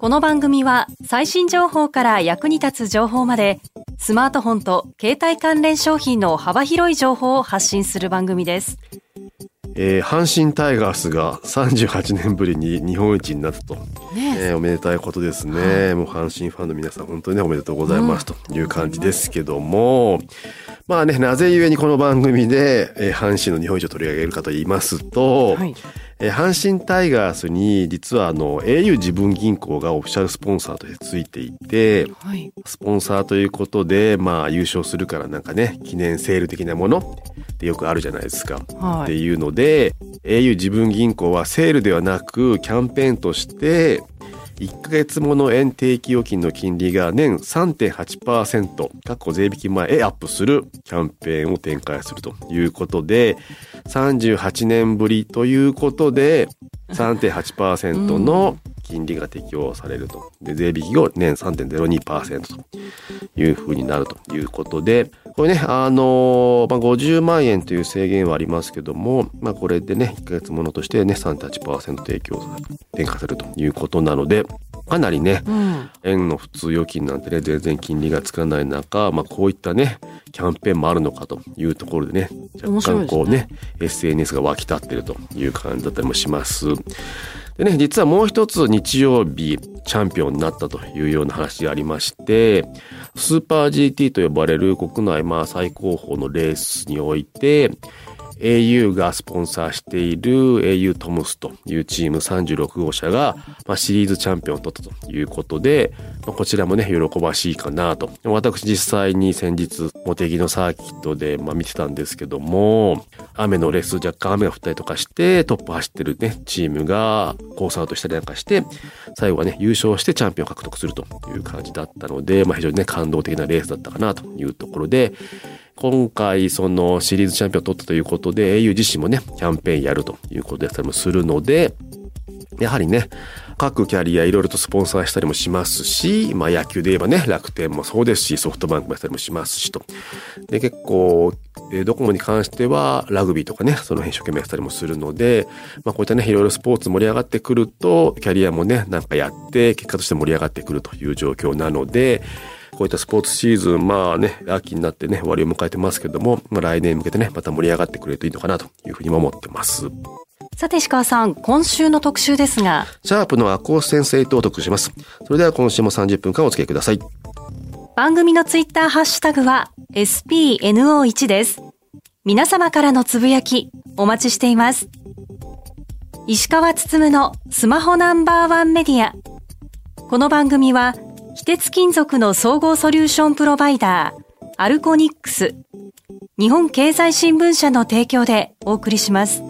この番組は最新情報から役に立つ情報までスマートフォンと携帯関連商品の幅広い情報を発信する番組です。えー、阪神タイガースが38年ぶりに日本一になったと、ねえ。ーおめでたいことですね、はい。もう阪神ファンの皆さん本当にねおめでとうございますという感じですけども、まあねなぜゆえにこの番組で、えー阪神の日本一を取り上げるかと言いますと、はいえー阪神タイガースに実はあの au 自分銀行がオフィシャルスポンサーとしてついていて、はいスポンサーということで、まあ優勝するからなんかね、記念セール的なものってよくあるじゃないですか。はいっていうので、au 自分銀行はセールではなくキャンペーンとして、1ヶ月もの円定期預金の金利が年3.8%、過去税引き前へアップするキャンペーンを展開するということで、38年ぶりということで、3.8%の金利が適用されると。で、税引き後年3.02%というふうになるということで、これね、あのまあ、50万円という制限はありますけども、まあ、これでね、1ヶ月ものとしてね、3.8%提供転嫁されるということなので、かなりね、うん円の普通預金なんてね、全然金利がつかない中、まあ、こういったね、キャンペーンもあるのかというところでね、若干こうね、SNS が湧き立ってるという感じだったりもします。でね、実はもう一つ日曜日、チャンピオンになったというような話がありまして、スーパー GT と呼ばれる国内まあ最高峰のレースにおいて、au がスポンサーしている au トムスというチーム36号車が、まあ、シリーズチャンピオンを取ったということで、まあ、こちらもね、喜ばしいかなと。私実際に先日、モテギのサーキットで、まあ、見てたんですけども、雨のレース若干雨が降ったりとかして、トップ走ってるね、チームがコースアウトしたりなんかして、最後はね、優勝してチャンピオンを獲得するという感じだったので、まあ、非常にね、感動的なレースだったかなというところで、今回そのシリーズチャンピオンを取ったということで au 自身もねキャンペーンやるということでやったりもするのでやはりね各キャリアいろいろとスポンサーしたりもしますし、まあ野球で言えばね、楽天もそうですし、ソフトバンクもやったりもしますしと。で、結構、えドコモに関してはラグビーとかね、その辺一生懸命やったりもするので、まあこういったね、いろいろスポーツ盛り上がってくると、キャリアもね、なんかやって、結果として盛り上がってくるという状況なので、こういったスポーツシーズン、まあね、秋になってね、終わりを迎えてますけども、まあ来年に向けてね、また盛り上がってくれるといいのかなというふうにも思ってます。さて石川さん今週の特集ですがシャープのアコース先生とお得します。それでは今週も30分間お付き合いください。番組のツイッターハッシュタグは SPNO1 です。皆様からのつぶやきお待ちしています。石川つつむのスマホナンバーワンメディア。この番組は非鉄金属の総合ソリューションプロバイダーアルコニックス日本経済新聞社の提供でお送りします。お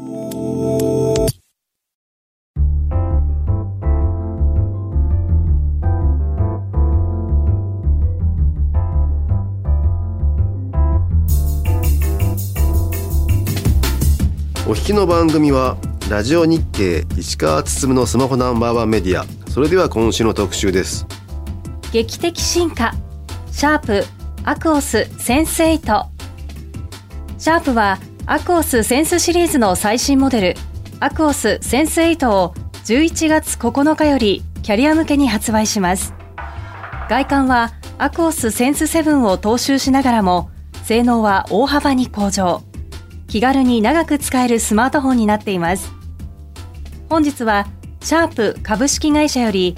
聞きの番組はラジオ日経石川つつむのスマホナンバーワンメディア。それでは今週の特集です。劇的進化。シャープアクオスセンス8シャープはアクオスセンスシリーズの最新モデル。アクオスセンス8を11月9日よりキャリア向けに発売します。外観はアクオスセンス7を踏襲しながらも性能は大幅に向上。気軽に長く使えるスマートフォンになっています。本日はシャープ株式会社より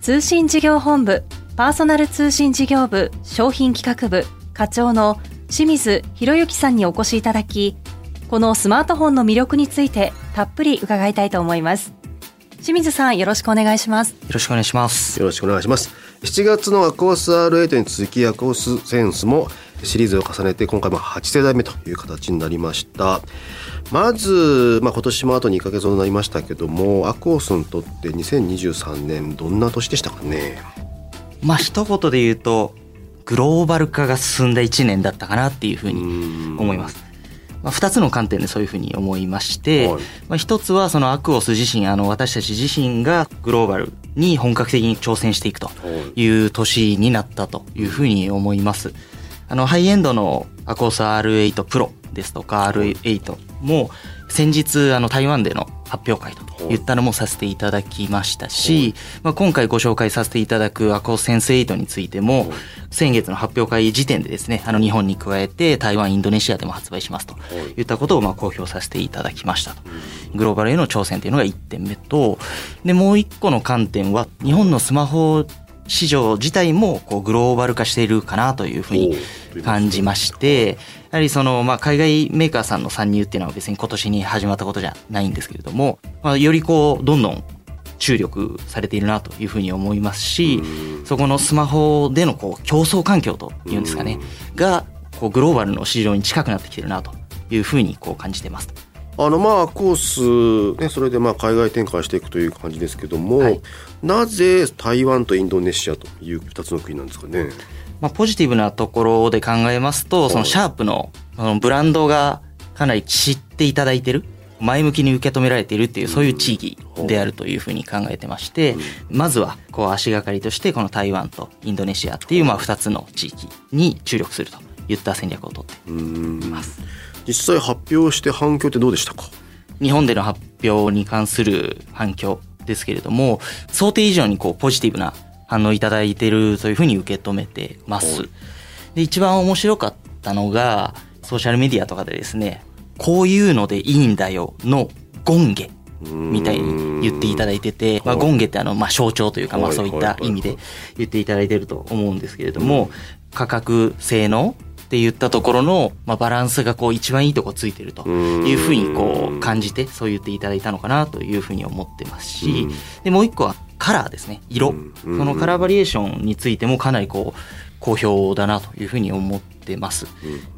通信事業本部パーソナル通信事業部商品企画部課長の清水博之さんにお越しいただきこのスマートフォンの魅力についてたっぷり伺いたいと思います清水さんよろしくお願いしますよろしくお願いします。よろしくお願いします。7月のアコース R8 に続きアコースセンスもシリーズを重ねて今回も8世代目という形になりました。まず、まあ、今年もあと2ヶ月ほどになりましたけども、アコースにとって2023年どんな年でしたかね？まあ一言で言うとグローバル化が進んだ1年だったかなっていうふうに思います。まあ、2つの観点でそういうふうに思いまして、はいまあ、1つはそのアクオス自身あの私たち自身がグローバルに本格的に挑戦していくという年になったというふうに思います。あのハイエンドのアクオス R8 Pro ですとか R8 も先日あの台湾での発表会といったのもさせていただきましたし、まあ、今回ご紹介させていただくアクオスセンス8についても先月の発表会時点でですねあの日本に加えて台湾インドネシアでも発売しますとい。ったことをまあ公表させていただきましたと。グローバルへの挑戦というのが1点目とでもう1個の観点は日本のスマホ市場自体もこうグローバル化しているかなというふうに感じまして、やはりその、まあ、海外メーカーさんの参入っていうのは別に今年に始まったことじゃないんですけれども、まあ、よりこう、どんどん注力されているなというふうに思いますし、そこのスマホでのこう競争環境というんですかね、が、こう、グローバルの市場に近くなってきてるなというふうにこう感じてます。あのまあコース、ね、それでまあ海外展開していくという感じですけども、はいなぜ台湾とインドネシアという2つの国なんですかね？まあ、ポジティブなところで考えますと、そのシャープのあのブランドがかなり知っていただいてる、前向きに受け止められているっていう、そういう地域であるというふうに考えてまして、まずは、こう足がかりとして、この台湾とインドネシアっていう、まあ、二つの地域に注力するといった戦略をとってうんいます。実際発表して反響ってどうでしたか？日本での発表に関する反響ですけれども、想定以上にこうポジティブな反応いただいているというふうに受け止めてます。で、一番面白かったのが、ソーシャルメディアとかでですね、こういうのでいいんだよのゴンゲみたいに言っていただいてて、まあ、ゴンゲってあの、まあ、象徴というか、まあ、はいそういった意味で言っていただいてると思うんですけれども、価格、性能って言ったところの、まあ、バランスがこう一番いいとこついてるというふうにこう感じて、そう言っていただいたのかなというふうに思ってますし、で、もう一個はカラーですね、色。そのカラーバリエーションについてもかなりこう、好評だなというふうに思ってます。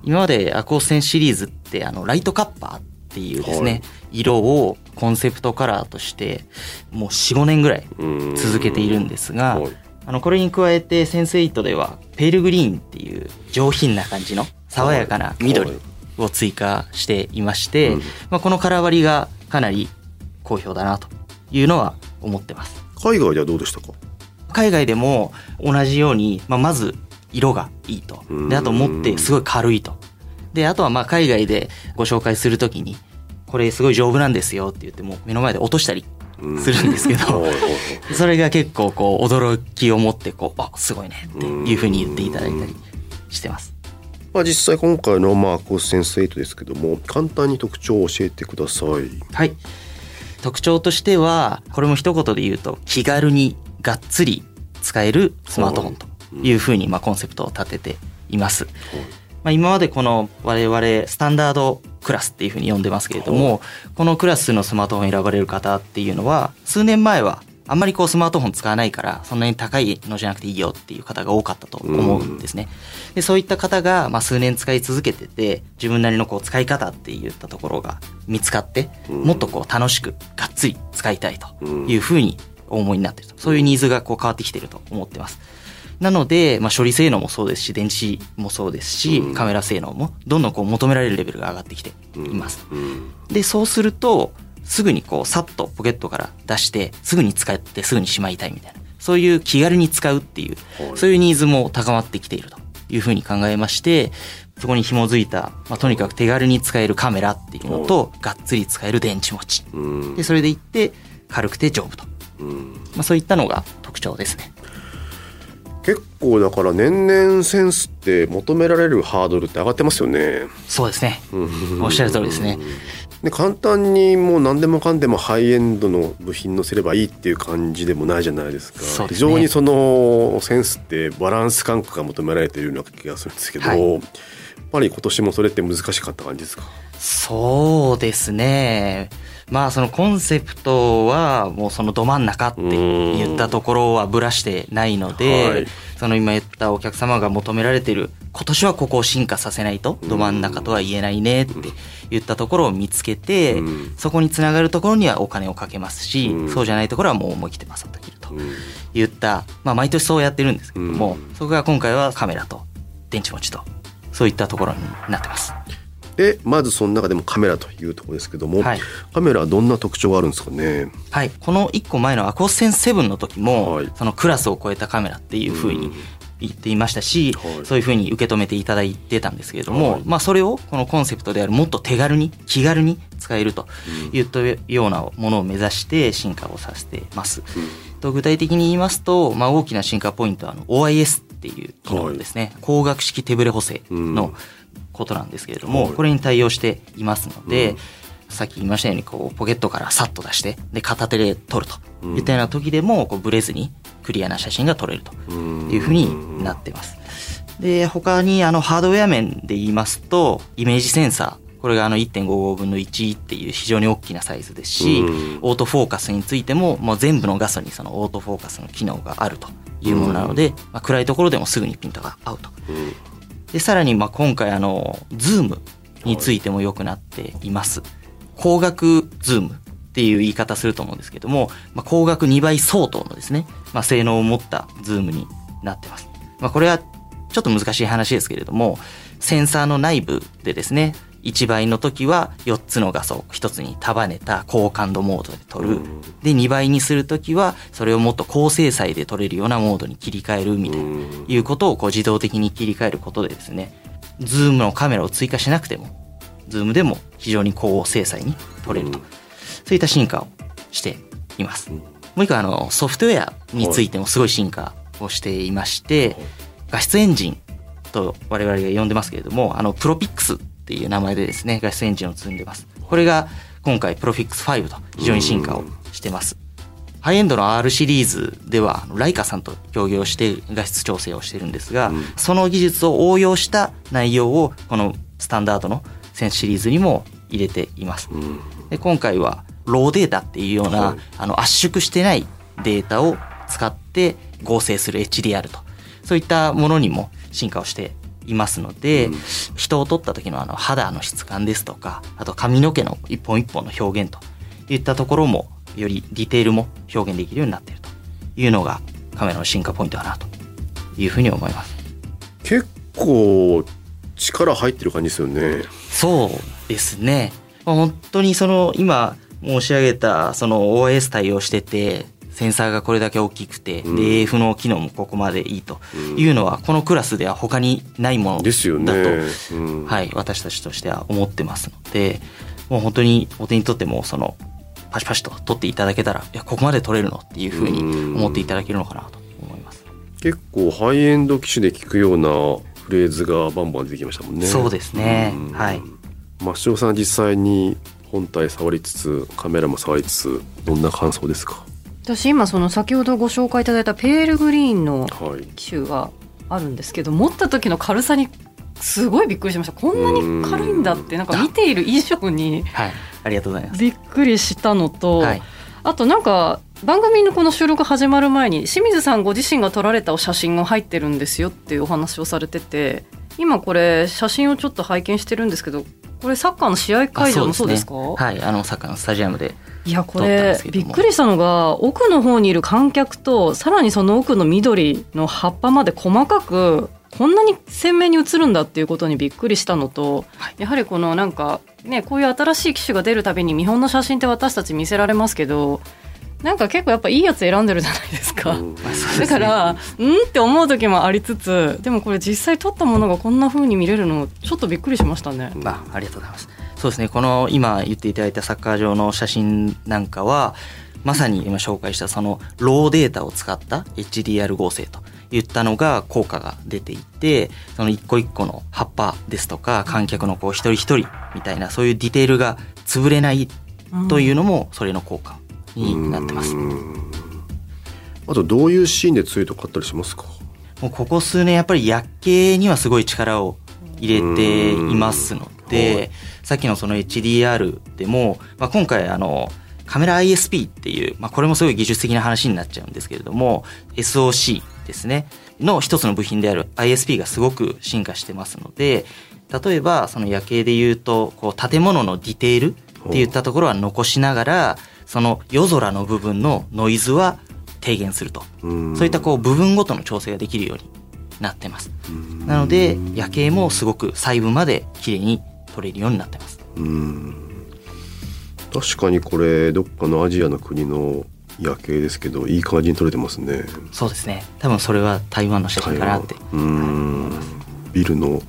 今までアクオス線シリーズってあの、ライトカッパーっていうですね、はい。色をコンセプトカラーとして、もう4、5年ぐらい続けているんですがはい、あの、これに加えてセンス8では、ペールグリーンっていう上品な感じの爽やかな緑はいを追加していまして、うんまあ、このカラー割りがかなり好評だなというのは思ってます。海外ではどうでしたか？海外でも同じように、まあ、まず色がいいと。で、あと持ってすごい軽いと。で、あとはまあ海外でご紹介するときに、これすごい丈夫なんですよって言っても目の前で落としたりするんですけど、はいはいはいそれが結構こう驚きを持ってこう、あ、すごいねっていうふうに言っていただいたりしてます。まあ実際今回のまあコースセンス8ですけども簡単に特徴を教えてください。はい。特徴としては、これも一言で言うと、気軽にがっつり使えるスマートフォンというふうに、まあ、コンセプトを立てています。まあ、今までこの我々スタンダードクラスっていうふうに呼んでますけれども、このクラスのスマートフォン選ばれる方っていうのは、数年前はあんまりこうスマートフォン使わないから、そんなに高いのじゃなくていいよっていう方が多かったと思うんですね。で、そういった方が、まあ、数年使い続けてて、自分なりのこう使い方っていったところが見つかって、もっとこう楽しく、がっつり使いたいというふうにお思いになっていると。そういうニーズがこう変わってきていると思ってます。なので、まあ、処理性能もそうですし、電池もそうですし、カメラ性能もどんどんこう求められるレベルが上がってきています。で、そうすると、すぐにこう、さっとポケットから出して、すぐに使ってすぐにしまいたいみたいな。そういう気軽に使うっていう、そういうニーズも高まってきているというふうに考えまして、そこに紐づいた、まあ、とにかく手軽に使えるカメラっていうのと、がっつり使える電池持ち。で、それでいって、軽くて丈夫と。まあ、そういったのが特徴ですね。結構だから年々センスって求められるハードルって上がってますよね。そうですね。おっしゃる通りですね。で簡単にもう何でもかんでもハイエンドの部品乗せればいいっていう感じでもないじゃないですかね非常にそのセンスってバランス感覚が求められているような気がするんですけど、はいやっぱり今年もそれって難しかった感じですか？そうですね。まあそのコンセプトはもうそのど真ん中って言ったところはぶらしてないので、はい。その今言ったお客様が求められてる今年はここを進化させないとど真ん中とは言えないねって言ったところを見つけて、そこにつながるところにはお金をかけますし、そうじゃないところはもう思い切ってパサッと切るといった、まあ、毎年そうやってるんですけども、うん。そこが今回はカメラと電池持ちとそういったところになってます。でまずその中でもカメラというところですけども、はい。カメラはどんな特徴があるんですかね？はい、この1個前のアコースセン7の時も、はい。そのクラスを超えたカメラっていうふうにうん。言っていましたし、はい。そういうふうに受け止めていただいてたんですけれども、はい。まあそれをこのコンセプトであるもっと手軽に気軽に使えるといったようなものを目指して進化をさせてます。と具体的に言いますと、まあ、大きな進化ポイントはあの OIS っていう機能ですね、光学式手ブレ補正のことなんですけれども、はい。これに対応していますので、うん。さっき言いましたようにこうポケットからさっと出してで片手で撮るといったような時でもこうブレずにクリアな写真が撮れるというふうになってます。で他にあのハードウェア面で言いますとイメージセンサー。これがあの1.55分の1っていう非常に大きなサイズですし、うん。オートフォーカスについてももう全部の画素にそのオートフォーカスの機能があるというものなので、まあ、暗いところでもすぐにピントが合うと。でさらにまあ今回あのズームについても良くなっています。光学ズームっていう言い方すると思うんですけども、まあ、光学2倍相当のですね、まあ、性能を持ったズームになってます。まあ、これはちょっと難しい話ですけれども、センサーの内部でですね、1倍の時は4つの画素を1つに束ねた高感度モードで撮る。で、2倍にする時はそれをもっと高精細で撮れるようなモードに切り替えるみたいな、いうことをこう自動的に切り替えることでですね、ズームのカメラを追加しなくても、ズームでも非常に高精細に撮れると。そういった進化をしています。もう一個あの、ソフトウェアについてもすごい進化をしていまして、画質エンジンと我々が呼んでますけれども、あの、 ProPix っていう名前でですね、画質エンジンを積んでます。これが今回プロフィックス5と非常に進化をしてます。ハイエンドの R シリーズでは、ライカさんと協業して画質調整をしてるんですが、その技術を応用した内容をこのスタンダードのセンスシリーズにも入れています。で今回はローデータっていうような、はいあの圧縮してないデータを使って合成する HDR とそういったものにも進化をしていますので、人を撮った時のあの肌の質感ですとかあと髪の毛の一本一本の表現といったところもよりディテールも表現できるようになっているというのがカメラの進化ポイントかなというふうに思います。結構力入ってる感じですよねそうですね。まあ本当にその今申し上げたその OIS 対応してて、センサーがこれだけ大きくて、うん。で AF の機能もここまでいいというのは、このクラスでは他にないものだと、ですよね、うん。はい、私たちとしては思ってますので、もう本当にお手にとってもそのパシパシと撮っていただけたら、いや、ここまで撮れるのっていうふうに思っていただけるのかなと思います。結構ハイエンド機種で聞くようなフレーズがバンバン出てきましたもんね。そうですね。うん。はい。マッショさん実際に本体触りつつカメラも触りつつどんな感想ですか？私今その先ほどご紹介いただいたペールグリーンのはい。機種があるんですけど持った時の軽さにすごいびっくりしました。こんなに軽いんだってなんか見ている以上にはい、ありがとうございます。びっくりしたのと、はい、あとなんか番組のこの収録始まる前に清水さんご自身が撮られたお写真が入ってるんですよっていうお話をされてて今これ写真をちょっと拝見してるんですけどこれサッカーの試合会場のそうですか？はい、あのサッカーのスタジアムで。いやこれびっくりしたのが奥の方にいる観客とさらにその奥の緑の葉っぱまで細かくこんなに鮮明に映るんだっていうことにびっくりしたのと、はいやはりこのなんかねこういう新しい機種が出るたびに見本の写真って私たち見せられますけどなんか結構やっぱいいやつ選んでるじゃないですか。だから、うんって思う時もありつつでもこれ実際撮ったものがこんな風に見れるのちょっとびっくりしましたね。まあ、ありがとうございます。そうですね、この今言っていただいたサッカー場の写真なんかは、まさに今紹介したそのローデータを使った HDR 合成といったのが効果が出ていて、その一個一個の葉っぱですとか観客のこう一人一人みたいなそういうディテールが潰れないというのもそれの効果になってます。あとどういうシーンで強いとかあったりしますか？もうここ数年やっぱり薬系にはすごい力を入れていますので、さっきのその HDR でも、まあ、今回あの、カメラ ISP っていう、まあ、これもすごい技術的な話になっちゃうんですけれども、SOC ですね、の一つの部品である ISP がすごく進化してますので、例えばその夜景で言うと、こう建物のディテールっていったところは残しながら、その夜空の部分のノイズは低減すると。うんそういったこう部分ごとの調整ができるようになってます。なので夜景もすごく細部まで綺麗に撮れるようになってます。うん確かにこれどっかのアジアの国の夜景ですけどいい感じに撮れてますねそうですね。多分それは台湾の写真かなって。うんビルの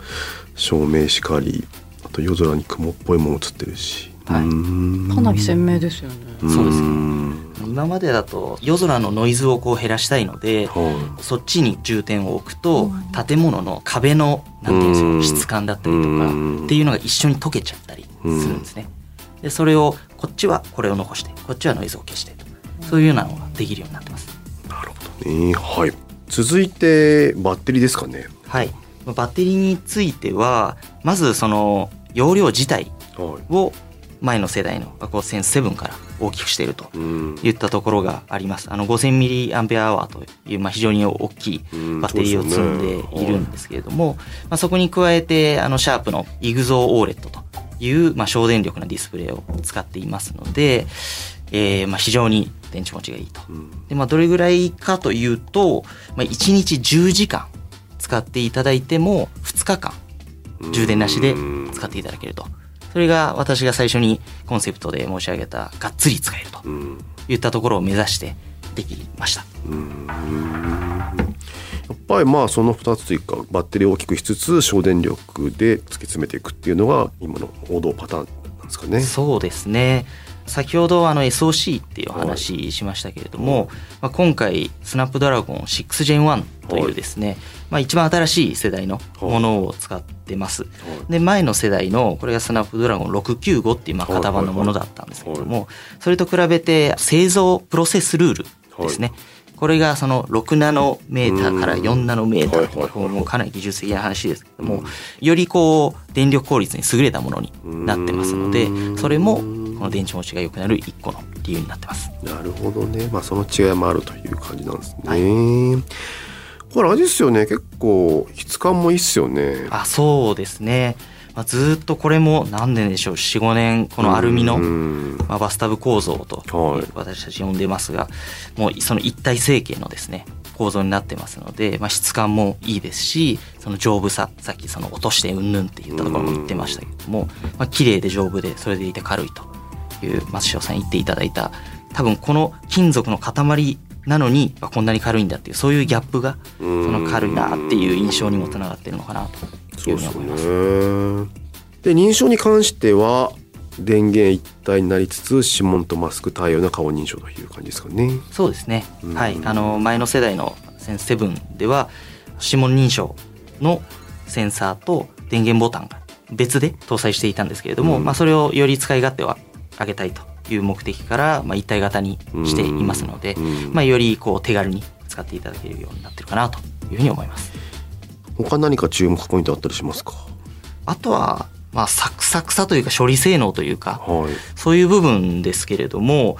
照明しかりあと夜空に雲っぽいもの映ってるし、はい。うん。かなり鮮明ですよね。そうですね。ん今までだと夜空のノイズをこう減らしたいので、はそっちに重点を置くと建物の壁のなんていうんですうん。か質感だったりとかうん。っていうのが一緒に溶けちゃったりするんですね。でそれをこっちはこれを残してこっちはノイズを消してとそういうようなのができるようになってます。いなるほどね。はい。続いてバッテリーですかね。はい。バッテリーについてはまずその容量自体はい。を前の世代のアコーセンス7から大きくしているとうんいったところがあります。あの 5000mAh という、まあ、非常に大きいうんバッテリーを積んでいるんですけれども、まあ、そこに加えて、あの、シャープのイグゾーオーレットという、まあ、省電力なディスプレイを使っていますので、えーまあ、非常に電池持ちがいいと。うんで、まあ、どれぐらいかというと、まあ、1日10時間使っていただいても、2日間充電なしで使っていただけると。それが私が最初にコンセプトで申し上げた、がっつり使えるとうんいったところを目指してできました。やっぱりまあその2つというかバッテリーを大きくしつつ省電力で突き詰めていくっていうのが今の王道パターンなんですかね。そうですね。先ほどあの SOC っていうお話しましたけれども、まあ、今回スナップドラゴン 6Gen1 というですね、まあ一番新しい世代のものを使ってます。で、前の世代のこれがスナップドラゴン695っていうまあ型番のものだったんですけれども、それと比べて製造プロセスルールですね。これがその6ナノメーターから4ナノメーターともうかなり技術的な話です。けども、よりこう電力効率に優れたものになってますので、それもこの電池持ちが良くなる一個の理由になってます。なるほどね。まあその違いもあるという感じなんですね。これあれですよね。結構質感もいいっすよね。あ、そうですね。まあ、ずーっとこれも何年でしょう、4、5年このアルミのうんまあ、バスタブ構造とはい私たち呼んでますが、もうその一体成形のですね構造になってますので、まあ、質感もいいですしその丈夫ささっきその落としてうんぬんって言ったところも言ってましたけども、まあ綺麗で丈夫でそれでいて軽いという松代さん言っていただいた多分この金属の塊なのにあこんなに軽いんだっていうそういうギャップがその軽いなっていう印象にもつながってるのかなとそいううふうに思います。ね。で認証に関しては電源一体になりつつ指紋とマスク対応の顔認証という感じですかね。そうですね。うんはい。あの、前の世代のセンス7では、指紋認証のセンサーと電源ボタンが別で搭載していたんですけれども、うんまあ、それをより使い勝手を上げたいという目的から、まあ、一体型にしていますので、うんまあ、よりこう手軽に使っていただけるようになってるかなというふうに思います。他何か注目ポイントあったりしますか？あとは、まあ、サクサクさというか処理性能というか、はい。そういう部分ですけれども、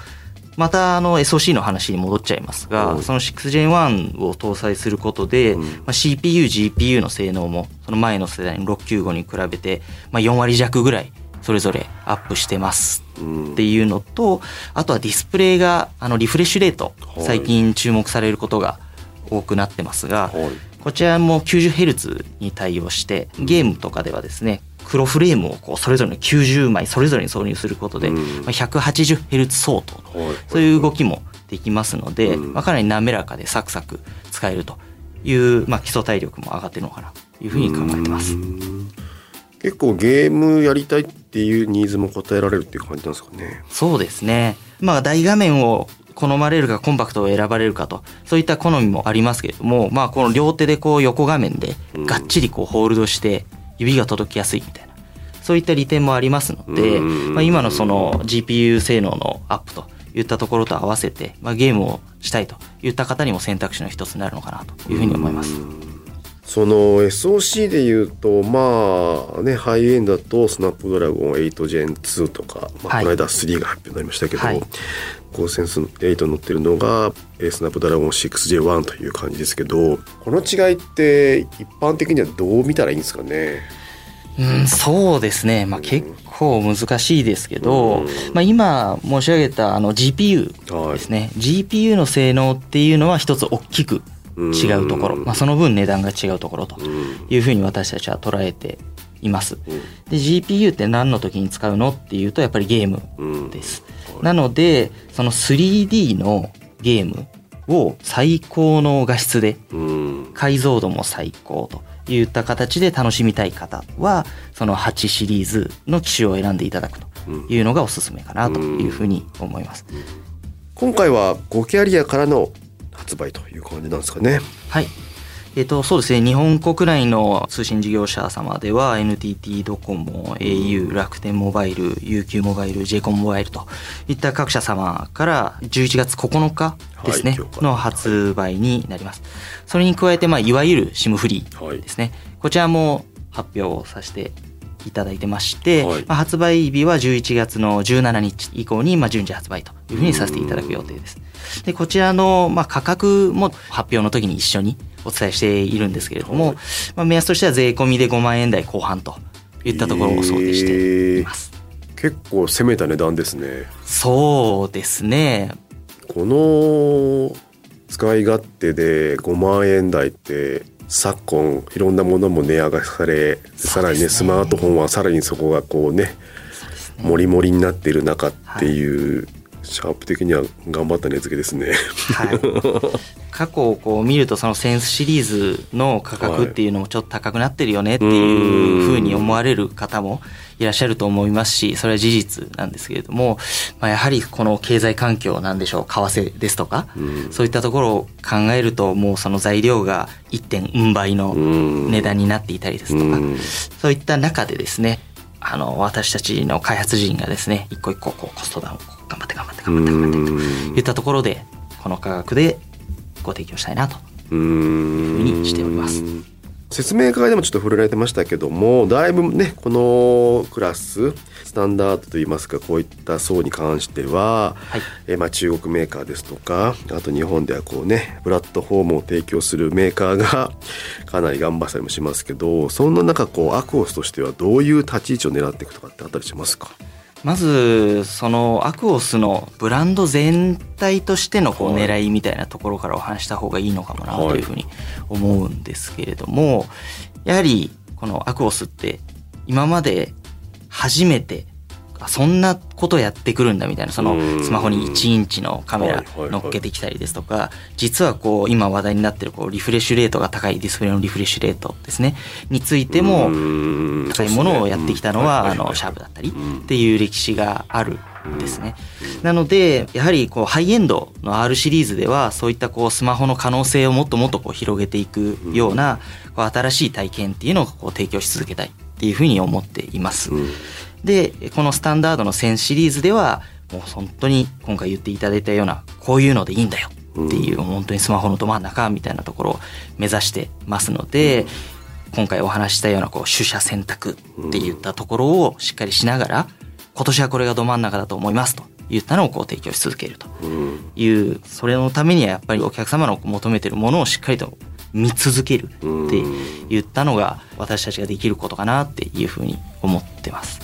またあの SOC の話に戻っちゃいますが、はいその 6Gen1 を搭載することで、うんまあ、CPU、GPU の性能もその前の世代の695に比べて、まあ、4割弱ぐらいそれぞれアップしてますうんっていうのと、あとはディスプレイがあのリフレッシュレート、はい最近注目されることが多くなってますが、はい。こちらも 90Hz に対応して、ゲームとかではですね、黒フレームをこうそれぞれの90枚それぞれに挿入することで、うんまあ 180Hz 相当。そういう動きもできますので、うんまあ、かなり滑らかでサクサク使えるという、まあ、基礎体力も上がってるのかなというふうに考えてます。うん結構ゲームやりたいっていうニーズも応えられるっていう感じなんですかね。そうですね。まあ大画面を好まれるかコンパクトを選ばれるかと、そういった好みもありますけれども、まあこの両手でこう横画面でうんがっちりこうホールドして指が届きやすいみたいな、そういった利点もありますので、うんまあ今のその GPU 性能のアップといったところと合わせて、まあゲームをしたいといった方にも選択肢の一つになるのかなというふうに思います。その SOC で言うとまあねハイエンドだとスナップドラゴン 8Gen2 とか、まあ、はい。この間3が発表になりましたけど、はい。コーセンス8乗ってるのがえースナップドラゴン 6J1 という感じですけどこの違いって一般的にはどう見たらいいんですかね？うん、そうですね。まあ結構難しいですけど、まあ今申し上げたあの GPU はいですね。GPU の性能っていうのは一つ大きく違うところ。まあその分値段が違うところというふうに私たちは捉えています。で、GPU って何の時に使うのっていうとやっぱりゲームです。なので、その 3D のゲームを最高の画質でうん解像度も最高といった形で楽しみたい方はその8シリーズの機種を選んでいただくというのがおすすめかなというふうに思います。今回は5キャリアからの発売という感じなんですかね。はい。えっ、と、そうですね。日本国内の通信事業者様では NTT ドコモ、au、楽天モバイル、UQ モバイル、j コンモバイルといった各社様から11月9日ですね、はいの発売になります。それに加えて、まあ、いわゆる SIM フリーですね。こちらも発表をさせていただいてまして、はいまあ、発売日は11月の17日以降に、まあ、順次発売というふうにさせていただく予定です。で、こちらの、まあ、価格も発表の時に一緒にお伝えしているんですけれども、まあ、目安としては税込みで5万円台後半といったところを想定しています。結構攻めた値段ですね。そうですね。この使い勝手で5万円台って昨今いろんなものも値上がりされさらにねスマートフォンはさらにそこがこうねもりもりになっている中っていう、シャープ的には頑張った値付けですね。はい。過去をこう見るとそのセンスシリーズの価格っていうのもちょっと高くなってるよねっていうふうに思われる方もいらっしゃると思いますし、それは事実なんですけれども、まあ、やはりこの経済環境なんでしょう、為替ですとか、そういったところを考えるともうその材料が1.4倍の値段になっていたりですとか、そういった中でですね、あの、私たちの開発陣がですね、一個一個こうコストダウンを頑張って頑張って頑張って頑張ってといったところで、この価格でご提供したいなというふうにしております。説明会でもちょっと触れられてましたけどもだいぶねこのクラススタンダードといいますかこういった層に関しては、はい。えーまあ、中国メーカーですとかあと日本ではこうねプラットフォームを提供するメーカーが かなり頑張ったりもしますけどそんな中こうアクオスとしてはどういう立ち位置を狙っていくとかってあったりしますか？まず、そのアクオスのブランド全体としてのこう狙いみたいなところからお話した方がいいのかもなというふうに思うんですけれども、やはりこのアクオスって今まで初めてそんなことやってくるんだみたいな、そのうん。スマホに1インチのカメラ乗っけてきたりですとか、実はこう今話題になってるこうリフレッシュレートが高いディスプレイのリフレッシュレートですね、についてもも高いものをやってきたのは、あの、シャーププだったりっていう歴史があるんですね。なので、やはりこう、ハイエンドの R シリーズでは、そういったこう、スマホの可能性をもっともっとこう、広げていくような、こう、新しい体験っていうのをこう、提供し続けたいっていうふうに思っています。で、このスタンダードの1000シリーズでは、もう本当に今回言っていただいたような、こういうのでいいんだよっていう、本当にスマホのど真ん中みたいなところを目指してますので、今回お話ししたようなこう取捨選択って言ったところをしっかりしながら、今年はこれがど真ん中だと思いますと言ったのをこう提供し続けるという、それのためにはやっぱりお客様の求めてるものをしっかりと見続けるって言ったのが私たちができることかなっていうふうに思ってます。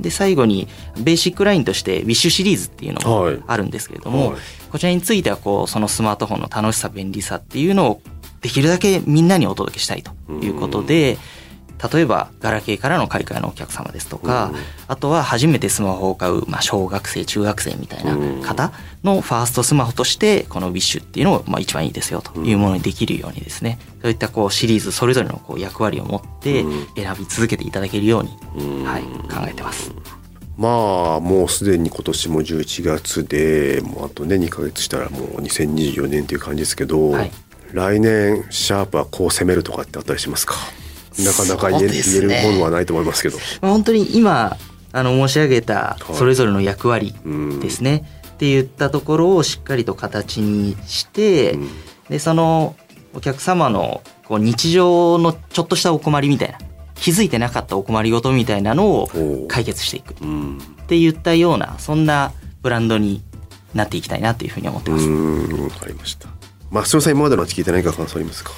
で、最後にベーシックラインとしてウィッシュシリーズっていうのはい。もあるんですけれども、はい。こちらについてはこう、そのスマートフォンの楽しさ、便利さっていうのをできるだけみんなにお届けしたいということで、例えば、ガラケーからの買い替えのお客様ですとか、あとは初めてスマホを買う、まあ、小学生、中学生みたいな方のファーストスマホとして、このウィッシュっていうのを、まあ、一番いいですよというものにできるようにですね、そういったこう、シリーズそれぞれのこう役割を持って、選び続けていただけるように、はい、考えてます。まあもうすでに今年も11月でもうあとね2ヶ月したらもう2024年っていう感じですけど、はい。来年シャープはこう攻めるとかってあったりしますか？なかなか言え,、るものはないと思いますけど。まあ本当に今あの申し上げたそれぞれの役割ですね、って言ったところをしっかりと形にして、でそのお客様のこう日常のちょっとしたお困りみたいな気づいてなかったお困りごとみたいなのを解決していく。っうん。て言ったようなそんなブランドになっていきたいなというふうに思ってます。うんわかりました。まあ、さん今までの話聞いて何か感想ありますか？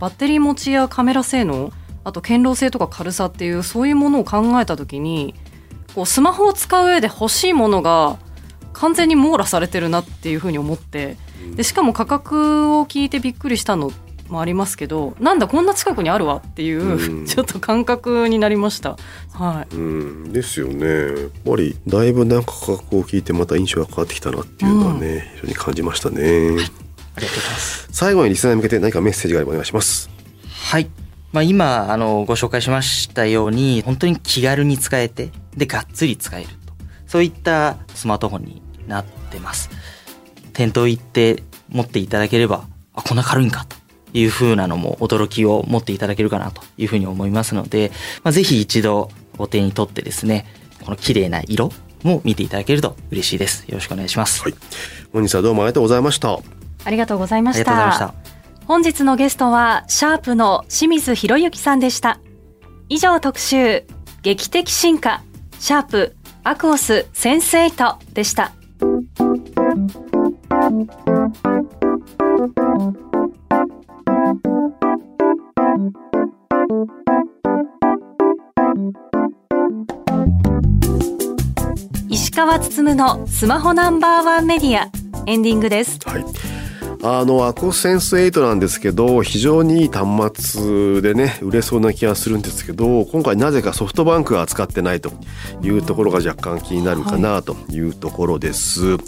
バッテリー持ちやカメラ性能？あと堅牢性とか軽さっていうそういうものを考えた時にこうスマホを使う上で欲しいものが完全に網羅されてるなっていうふうに思ってでしかも価格を聞いてびっくりしたのもありますけどなんだこんな近くにあるわっていう、うん ちょっと感覚になりました。はいうん、ですよね。やっぱりだいぶなんか価格を聞いてまた印象が変わってきたなっていうのはね、非常に感じましたね。ありがとうございます。最後にリスナーに向けて何かメッセージがあればお願いします。はい。まあ、今、あの、ご紹介しましたように、本当に気軽に使えて、で、がっつり使えると。そういったスマートフォンになってます。店頭行って持っていただければ、あ、こんな軽いんかという風なのも驚きを持っていただけるかなというふうに思いますので、まあ、ぜひ一度お手に取ってですね、この綺麗な色も見ていただけると嬉しいです。よろしくお願いします。はい。本日はどうもありがとうございました。ありがとうございまありした。がとうございました。本日のゲストは、シャープの清水博之さんでした。以上特集、劇的進化、シャープ、アクオスセンスエイトでした。石川つつむのスマホナンバーワンメディア、エンディングです。はい。あの、アコセンス8なんですけど、非常にいい端末でね、売れそうな気がするんですけど、今回なぜかソフトバンクが扱ってないというところが若干気になるかなというところです。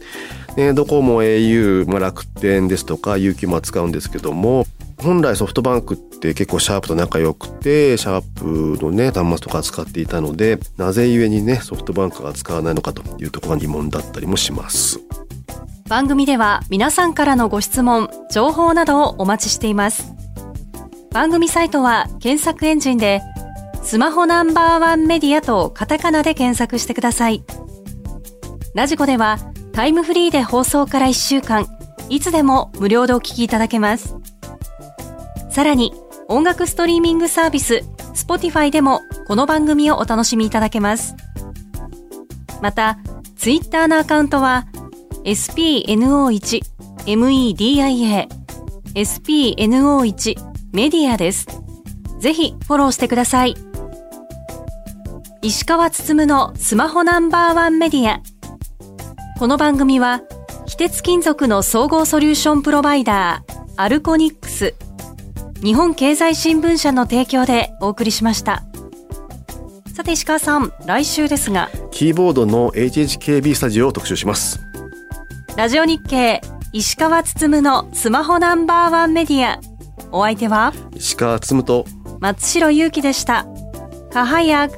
ね、ドコモ、au、まあ、楽天ですとか UQ も扱うんですけども、本来ソフトバンクって結構シャープと仲良くて、シャープのね、端末とか使っていたので、なぜゆえにね、ソフトバンクが使わないのかというところが疑問だったりもします。番組では皆さんからのご質問、情報などをお待ちしています。番組サイトは検索エンジンで、スマホナンバーワンメディアとカタカナで検索してください。ラジコではタイムフリーで放送から1週間、いつでも無料でお聞きいただけます。さらに、音楽ストリーミングサービス、Spotify でもこの番組をお楽しみいただけます。また、ツイッターのアカウントは、spno1 media spno1 メディアです。ぜひフォローしてください。石川つつむのスマホナンバーワンメディア。この番組は、非鉄金属の総合ソリューションプロバイダー、アルコニックス、日本経済新聞社の提供でお送りしました。さて石川さん、来週ですが、キーボードの HHKB スタジオを特集します。ラジオ日経石川つつむのスマホナンバーワンメディア。お相手は？石川つむと松代ゆうきでした。カハヤグ。